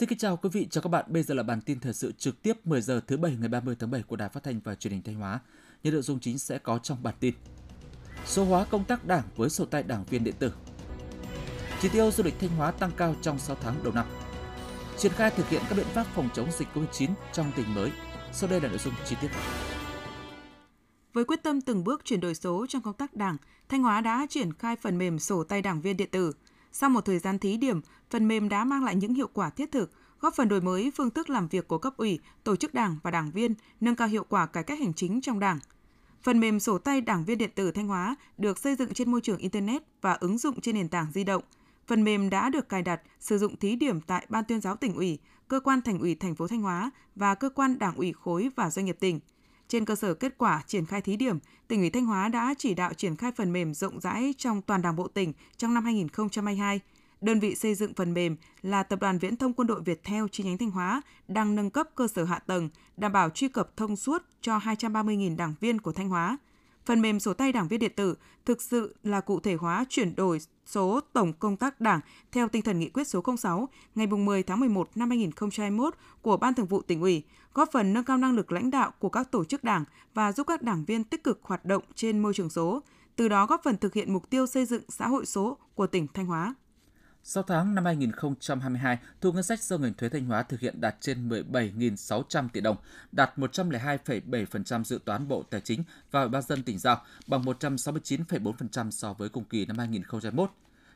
Xin kính chào quý vị, chào các bạn. Bây giờ là bản tin thời sự trực tiếp 10 giờ thứ bảy ngày 30 tháng 7 của Đài Phát thanh và Truyền hình Thanh Hóa. Những nội dung chính sẽ có trong bản tin. Số hóa công tác đảng với sổ tay đảng viên điện tử. Chỉ tiêu du lịch Thanh Hóa tăng cao trong 6 tháng đầu năm. Triển khai thực hiện các biện pháp phòng chống dịch COVID-19 trong tình mới. Sau đây là nội dung chi tiết. Với quyết tâm từng bước chuyển đổi số trong công tác đảng, Thanh Hóa đã triển khai phần mềm sổ tay đảng viên điện tử – sau một thời gian thí điểm, phần mềm đã mang lại những hiệu quả thiết thực, góp phần đổi mới phương thức làm việc của cấp ủy, tổ chức đảng và đảng viên, nâng cao hiệu quả cải cách hành chính trong đảng. Phần mềm sổ tay đảng viên điện tử Thanh Hóa được xây dựng trên môi trường Internet và ứng dụng trên nền tảng di động. Phần mềm đã được cài đặt, sử dụng thí điểm tại Ban tuyên giáo tỉnh ủy, cơ quan thành ủy thành phố Thanh Hóa và cơ quan đảng ủy khối và doanh nghiệp tỉnh. Trên cơ sở kết quả triển khai thí điểm, tỉnh ủy Thanh Hóa đã chỉ đạo triển khai phần mềm rộng rãi trong toàn Đảng bộ tỉnh trong năm 2022. Đơn vị xây dựng phần mềm là Tập đoàn Viễn thông Quân đội Việt Theo chi nhánh Thanh Hóa đang nâng cấp cơ sở hạ tầng, đảm bảo truy cập thông suốt cho 230.000 đảng viên của Thanh Hóa. Phần mềm sổ tay đảng viên điện tử thực sự là cụ thể hóa chuyển đổi số tổng công tác đảng theo tinh thần nghị quyết số 06 ngày 10 tháng 11 năm 2021 của Ban Thường vụ tỉnh ủy, góp phần nâng cao năng lực lãnh đạo của các tổ chức đảng và giúp các đảng viên tích cực hoạt động trên môi trường số, từ đó góp phần thực hiện mục tiêu xây dựng xã hội số của tỉnh Thanh Hóa. 6 tháng năm 2022, thu ngân sách do ngành thuế Thanh Hóa thực hiện đạt trên 17.600 tỷ đồng, đạt 102,7% dự toán Bộ Tài chính và Ủy ban dân tỉnh giao, bằng 169,4% so với cùng kỳ năm 2021.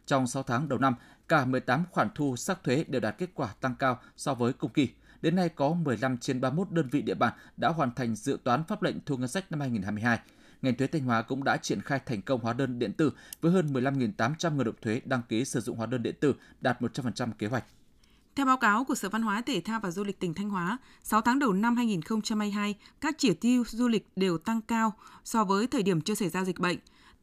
Trong 6 tháng đầu năm, cả 18 khoản thu sắc thuế đều đạt kết quả tăng cao so với cùng kỳ. Đến nay có 15 trên 31 đơn vị địa bàn đã hoàn thành dự toán pháp lệnh thu ngân sách năm 2022 ngành thuế Thanh Hóa cũng đã triển khai thành công hóa đơn điện tử với hơn 15.800 người nộp thuế đăng ký sử dụng hóa đơn điện tử, đạt 100% kế hoạch. Theo báo cáo của Sở Văn hóa, Thể thao và Du lịch tỉnh Thanh Hóa, 6 tháng đầu năm 2022, các chỉ tiêu du lịch đều tăng cao so với thời điểm chưa xảy ra dịch bệnh.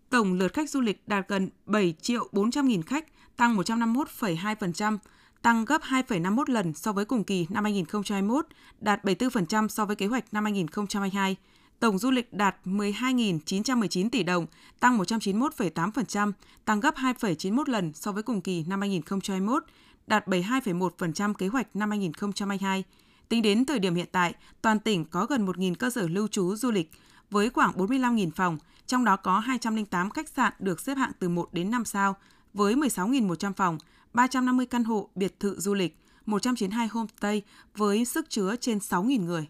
Tổng lượt khách du lịch đạt gần 7 triệu 400 nghìn khách, tăng 151,2%, tăng gấp 2,51 lần so với cùng kỳ năm 2021, đạt 74% so với kế hoạch năm 2022. Tổng du lịch đạt 12.919 tỷ đồng, tăng 191,8%, tăng gấp 2,91 lần so với cùng kỳ năm 2021, đạt 72,1% kế hoạch năm 2022. Tính đến thời điểm hiện tại, toàn tỉnh có gần 1.000 cơ sở lưu trú du lịch với khoảng 45.000 phòng, trong đó có 208 khách sạn được xếp hạng từ 1 đến 5 sao với 16.100 phòng, 350 căn hộ biệt thự du lịch, 192 homestay với sức chứa trên 6.000 người.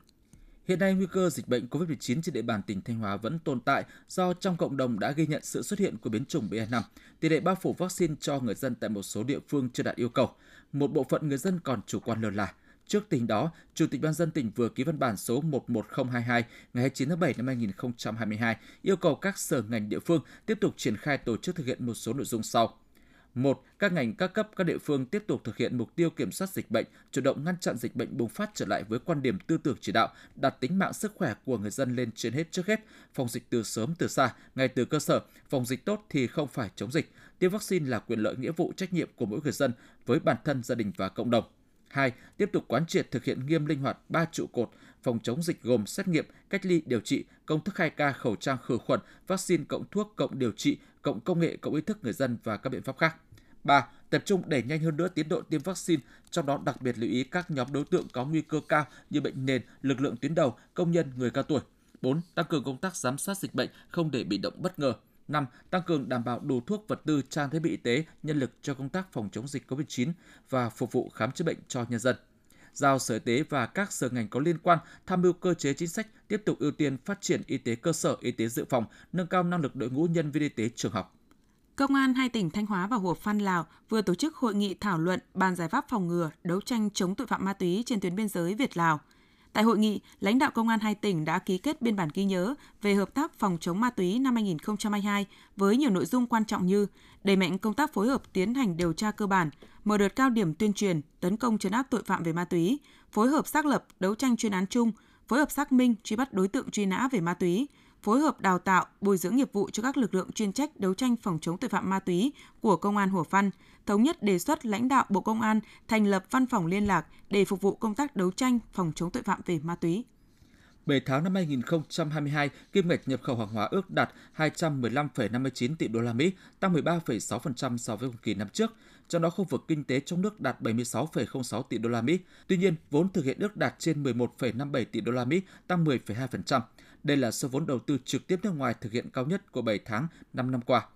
Hiện nay, nguy cơ dịch bệnh COVID-19 trên địa bàn tỉnh Thanh Hóa vẫn tồn tại do trong cộng đồng đã ghi nhận sự xuất hiện của biến chủng BA5. Tỷ lệ bao phủ vaccine cho người dân tại một số địa phương chưa đạt yêu cầu. Một bộ phận người dân còn chủ quan lơ là. Trước tình đó, Chủ tịch Ban dân tỉnh vừa ký văn bản số 11022 ngày 29 tháng 7 năm 2022 yêu cầu các sở ngành địa phương tiếp tục triển khai tổ chức thực hiện một số nội dung sau. Một, các ngành các cấp các địa phương tiếp tục thực hiện mục tiêu kiểm soát dịch bệnh, chủ động ngăn chặn dịch bệnh bùng phát trở lại với quan điểm tư tưởng chỉ đạo, đặt tính mạng sức khỏe của người dân lên trên hết trước hết, phòng dịch từ sớm từ xa, ngay từ cơ sở, phòng dịch tốt thì không phải chống dịch. Tiêm vaccine là quyền lợi nghĩa vụ trách nhiệm của mỗi người dân với bản thân, gia đình và cộng đồng. 2. Tiếp tục quán triệt thực hiện nghiêm linh hoạt ba trụ cột phòng chống dịch gồm xét nghiệm, cách ly, điều trị, công thức 2K, khẩu trang khử khuẩn, vaccine cộng thuốc cộng điều trị, cộng công nghệ, cộng ý thức người dân và các biện pháp khác. 3. Tập trung đẩy nhanh hơn nữa tiến độ tiêm vaccine, trong đó đặc biệt lưu ý các nhóm đối tượng có nguy cơ cao như bệnh nền, lực lượng tuyến đầu, công nhân, người cao tuổi. 4. Tăng cường công tác giám sát dịch bệnh, không để bị động bất ngờ. 5. Tăng cường đảm bảo đủ thuốc, vật tư, trang thiết bị y tế, nhân lực cho công tác phòng chống dịch COVID-19 và phục vụ khám chữa bệnh cho nhân dân. Giao Sở Y tế và các sở ngành có liên quan tham mưu cơ chế chính sách tiếp tục ưu tiên phát triển y tế cơ sở, y tế dự phòng, nâng cao năng lực đội ngũ nhân viên y tế trường học. Công an hai tỉnh Thanh Hóa và Hủa Phan Lào vừa tổ chức hội nghị thảo luận bàn giải pháp phòng ngừa, đấu tranh chống tội phạm ma túy trên tuyến biên giới Việt Lào. Tại hội nghị, lãnh đạo công an hai tỉnh đã ký kết biên bản ghi nhớ về hợp tác phòng chống ma túy năm 2022 với nhiều nội dung quan trọng như đẩy mạnh công tác phối hợp tiến hành điều tra cơ bản, mở đợt cao điểm tuyên truyền, tấn công chấn áp tội phạm về ma túy, phối hợp xác lập đấu tranh chuyên án chung, phối hợp xác minh truy bắt đối tượng truy nã về ma túy, phối hợp đào tạo, bồi dưỡng nghiệp vụ cho các lực lượng chuyên trách đấu tranh phòng chống tội phạm ma túy của Công an Hủa Phăn, thống nhất đề xuất lãnh đạo Bộ Công an thành lập văn phòng liên lạc để phục vụ công tác đấu tranh phòng chống tội phạm về ma túy. 7 tháng năm 2022, kim ngạch nhập khẩu hàng hóa ước đạt 215,59 tỷ đô la Mỹ, tăng 13,6% so với cùng kỳ năm trước. Trong đó khu vực kinh tế trong nước đạt 76,06 tỷ đô la Mỹ. Tuy nhiên, vốn thực hiện ước đạt trên 11,57 tỷ đô la Mỹ, tăng 10,2%. Đây là số vốn đầu tư trực tiếp nước ngoài thực hiện cao nhất của 7 tháng 5 năm qua.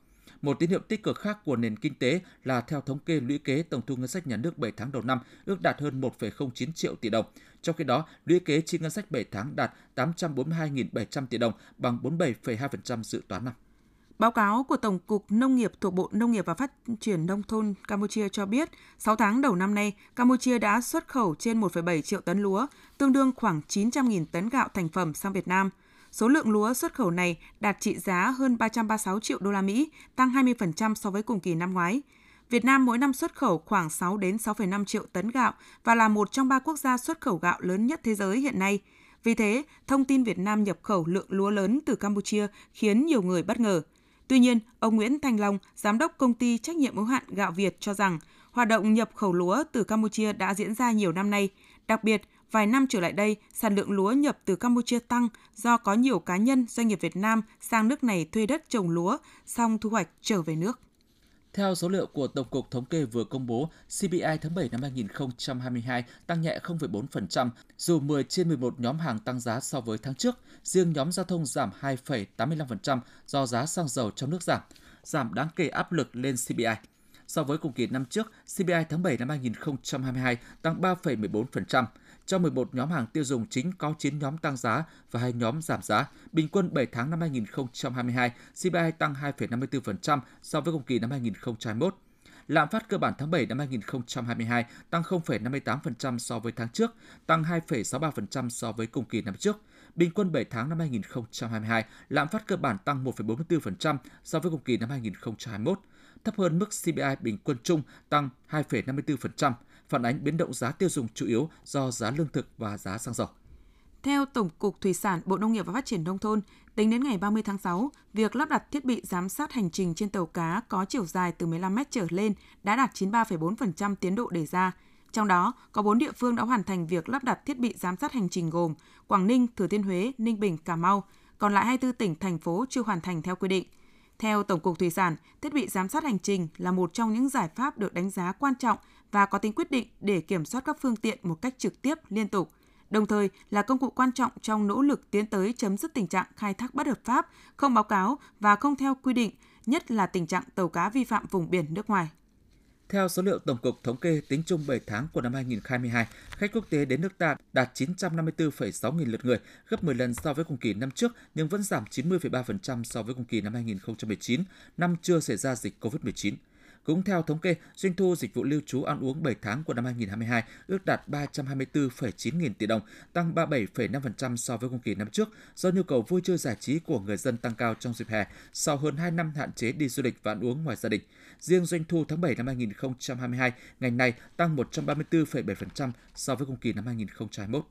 Một tín hiệu tích cực khác của nền kinh tế là theo thống kê lũy kế tổng thu ngân sách nhà nước 7 tháng đầu năm ước đạt hơn 1,09 triệu tỷ đồng. Trong khi đó, lũy kế chi ngân sách 7 tháng đạt 842.700 tỷ đồng, bằng 47,2% dự toán năm. Báo cáo của Tổng cục Nông nghiệp thuộc Bộ Nông nghiệp và Phát triển Nông thôn Campuchia cho biết, 6 tháng đầu năm nay, Campuchia đã xuất khẩu trên 1,7 triệu tấn lúa, tương đương khoảng 900.000 tấn gạo thành phẩm sang Việt Nam – Số lượng lúa xuất khẩu này đạt trị giá hơn 336 triệu đô la Mỹ, tăng 20% so với cùng kỳ năm ngoái. Việt Nam mỗi năm xuất khẩu khoảng 6 đến 6,5 triệu tấn gạo và là một trong ba quốc gia xuất khẩu gạo lớn nhất thế giới hiện nay. Vì thế, thông tin Việt Nam nhập khẩu lượng lúa lớn từ Campuchia khiến nhiều người bất ngờ. Tuy nhiên, ông Nguyễn Thành Long, giám đốc công ty trách nhiệm hữu hạn gạo Việt cho rằng hoạt động nhập khẩu lúa từ Campuchia đã diễn ra nhiều năm nay. Đặc biệt, Vài năm trở lại đây, sản lượng lúa nhập từ Campuchia tăng do có nhiều cá nhân, doanh nghiệp Việt Nam sang nước này thuê đất trồng lúa, xong thu hoạch trở về nước. Theo số liệu của Tổng cục Thống kê vừa công bố, CPI tháng 7 năm 2022 tăng nhẹ 0,4%, dù 10 trên 11 nhóm hàng tăng giá so với tháng trước. Riêng nhóm giao thông giảm 2,85% do giá xăng dầu trong nước giảm, giảm đáng kể áp lực lên CPI. So với cùng kỳ năm trước, CPI tháng 7 năm 2022 tăng 3,14%. Trong 11 nhóm hàng tiêu dùng chính có 9 nhóm tăng giá và hai nhóm giảm giá. Bình quân 7 tháng năm 2022, CPI tăng 2,54% so với cùng kỳ năm 2021. Lạm phát cơ bản tháng 7 năm 2022 tăng 0,58% so với tháng trước, tăng 2,63% so với cùng kỳ năm trước. Bình quân 7 tháng năm 2022, lạm phát cơ bản tăng 1,44% so với cùng kỳ năm 2021, thấp hơn mức CPI bình quân chung tăng 2,54% phản ánh biến động giá tiêu dùng chủ yếu do giá lương thực và giá xăng dầu. Theo Tổng cục Thủy sản, Bộ Nông nghiệp và Phát triển Nông thôn, tính đến ngày 30 tháng 6, việc lắp đặt thiết bị giám sát hành trình trên tàu cá có chiều dài từ 15 mét trở lên đã đạt 93,4% tiến độ đề ra. Trong đó, có 4 địa phương đã hoàn thành việc lắp đặt thiết bị giám sát hành trình gồm Quảng Ninh, Thừa Thiên Huế, Ninh Bình, Cà Mau, còn lại 24 tỉnh, thành phố chưa hoàn thành theo quy định. Theo Tổng cục Thủy sản, thiết bị giám sát hành trình là một trong những giải pháp được đánh giá quan trọng và có tính quyết định để kiểm soát các phương tiện một cách trực tiếp, liên tục, đồng thời là công cụ quan trọng trong nỗ lực tiến tới chấm dứt tình trạng khai thác bất hợp pháp, không báo cáo và không theo quy định, nhất là tình trạng tàu cá vi phạm vùng biển nước ngoài. Theo số liệu Tổng cục Thống kê tính chung 7 tháng của năm 2022, khách quốc tế đến nước ta đạt 954,6 nghìn lượt người, gấp 10 lần so với cùng kỳ năm trước nhưng vẫn giảm 90,3% so với cùng kỳ năm 2019, năm chưa xảy ra dịch COVID-19. Cũng theo thống kê, doanh thu dịch vụ lưu trú ăn uống 7 tháng của năm 2022 ước đạt 324,9 nghìn tỷ đồng, tăng 37,5% so với cùng kỳ năm trước do nhu cầu vui chơi giải trí của người dân tăng cao trong dịp hè sau hơn 2 năm hạn chế đi du lịch và ăn uống ngoài gia đình. Riêng doanh thu tháng 7 năm 2022, ngành này tăng 134,7% so với cùng kỳ năm 2021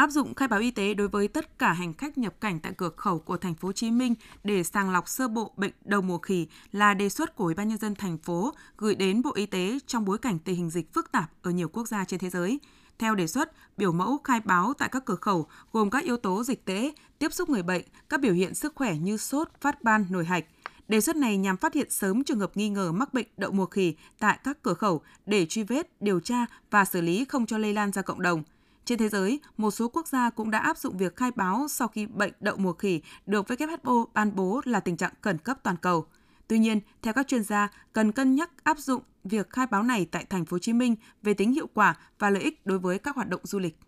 áp dụng khai báo y tế đối với tất cả hành khách nhập cảnh tại cửa khẩu của thành phố Hồ Chí Minh để sàng lọc sơ bộ bệnh đầu mùa khỉ là đề xuất của Ủy ban nhân dân thành phố gửi đến Bộ Y tế trong bối cảnh tình hình dịch phức tạp ở nhiều quốc gia trên thế giới. Theo đề xuất, biểu mẫu khai báo tại các cửa khẩu gồm các yếu tố dịch tễ, tiếp xúc người bệnh, các biểu hiện sức khỏe như sốt, phát ban, nổi hạch. Đề xuất này nhằm phát hiện sớm trường hợp nghi ngờ mắc bệnh đậu mùa khỉ tại các cửa khẩu để truy vết, điều tra và xử lý không cho lây lan ra cộng đồng – trên thế giới, một số quốc gia cũng đã áp dụng việc khai báo sau khi bệnh đậu mùa khỉ được WHO ban bố là tình trạng khẩn cấp toàn cầu. Tuy nhiên, theo các chuyên gia, cần cân nhắc áp dụng việc khai báo này tại thành phố Hồ Chí Minh về tính hiệu quả và lợi ích đối với các hoạt động du lịch.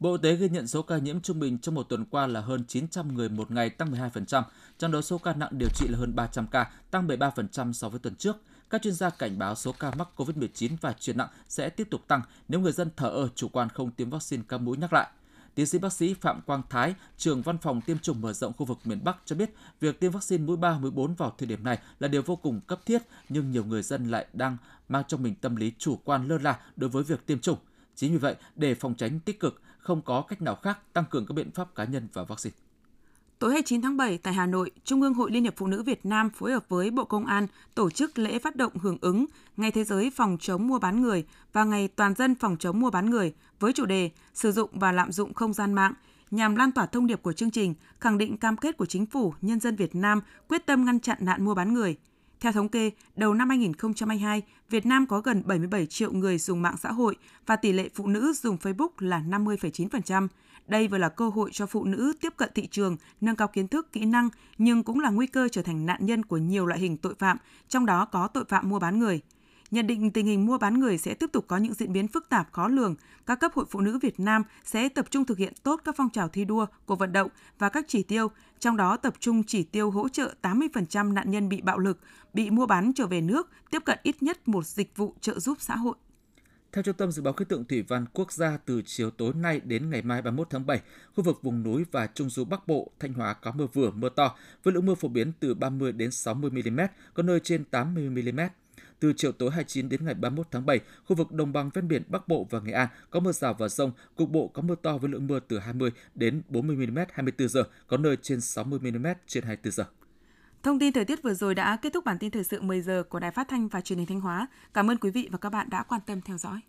Bộ Y tế ghi nhận số ca nhiễm trung bình trong một tuần qua là hơn 900 người một ngày, tăng 12%, trong đó số ca nặng điều trị là hơn 300 ca, tăng 13% so với tuần trước. Các chuyên gia cảnh báo số ca mắc COVID-19 và chuyển nặng sẽ tiếp tục tăng nếu người dân thờ ơ chủ quan không tiêm vaccine các mũi nhắc lại. Tiến sĩ bác sĩ Phạm Quang Thái, trưởng văn phòng tiêm chủng mở rộng khu vực miền Bắc cho biết, việc tiêm vaccine mũi 3, mũi 4 vào thời điểm này là điều vô cùng cấp thiết, nhưng nhiều người dân lại đang mang trong mình tâm lý chủ quan lơ là đối với việc tiêm chủng. Chính vì vậy, để phòng tránh tích cực, không có cách nào khác tăng cường các biện pháp cá nhân và vaccine. Tối 29 tháng 7 tại Hà Nội, Trung ương Hội Liên hiệp Phụ nữ Việt Nam phối hợp với Bộ Công an tổ chức lễ phát động hưởng ứng Ngày Thế giới phòng chống mua bán người và Ngày Toàn dân phòng chống mua bán người với chủ đề Sử dụng và lạm dụng không gian mạng nhằm lan tỏa thông điệp của chương trình, khẳng định cam kết của chính phủ, nhân dân Việt Nam quyết tâm ngăn chặn nạn mua bán người. Theo thống kê, đầu năm 2022, Việt Nam có gần 77 triệu người dùng mạng xã hội và tỷ lệ phụ nữ dùng Facebook là 50,9%. Đây vừa là cơ hội cho phụ nữ tiếp cận thị trường, nâng cao kiến thức, kỹ năng, nhưng cũng là nguy cơ trở thành nạn nhân của nhiều loại hình tội phạm, trong đó có tội phạm mua bán người. Nhận định tình hình mua bán người sẽ tiếp tục có những diễn biến phức tạp khó lường, các cấp hội phụ nữ Việt Nam sẽ tập trung thực hiện tốt các phong trào thi đua, cuộc vận động và các chỉ tiêu, trong đó tập trung chỉ tiêu hỗ trợ 80% nạn nhân bị bạo lực, bị mua bán trở về nước, tiếp cận ít nhất một dịch vụ trợ giúp xã hội. Theo Trung tâm Dự báo Khí tượng Thủy văn Quốc gia, từ chiều tối nay đến ngày mai 31 tháng 7, khu vực vùng núi và trung du Bắc Bộ, Thanh Hóa có mưa vừa, mưa to, với lượng mưa phổ biến từ 30 đến 60 mm, có nơi trên 80 mm. Từ chiều tối 29 đến ngày 31 tháng 7, khu vực đồng bằng ven biển Bắc Bộ và Nghệ An có mưa rào và rông, cục bộ có mưa to với lượng mưa từ 20 đến 40 mm 24 giờ, có nơi trên 60 mm trên 24 giờ. Thông tin thời tiết vừa rồi đã kết thúc bản tin thời sự 10 giờ của Đài Phát thanh và Truyền hình Thanh Hóa. Cảm ơn quý vị và các bạn đã quan tâm theo dõi.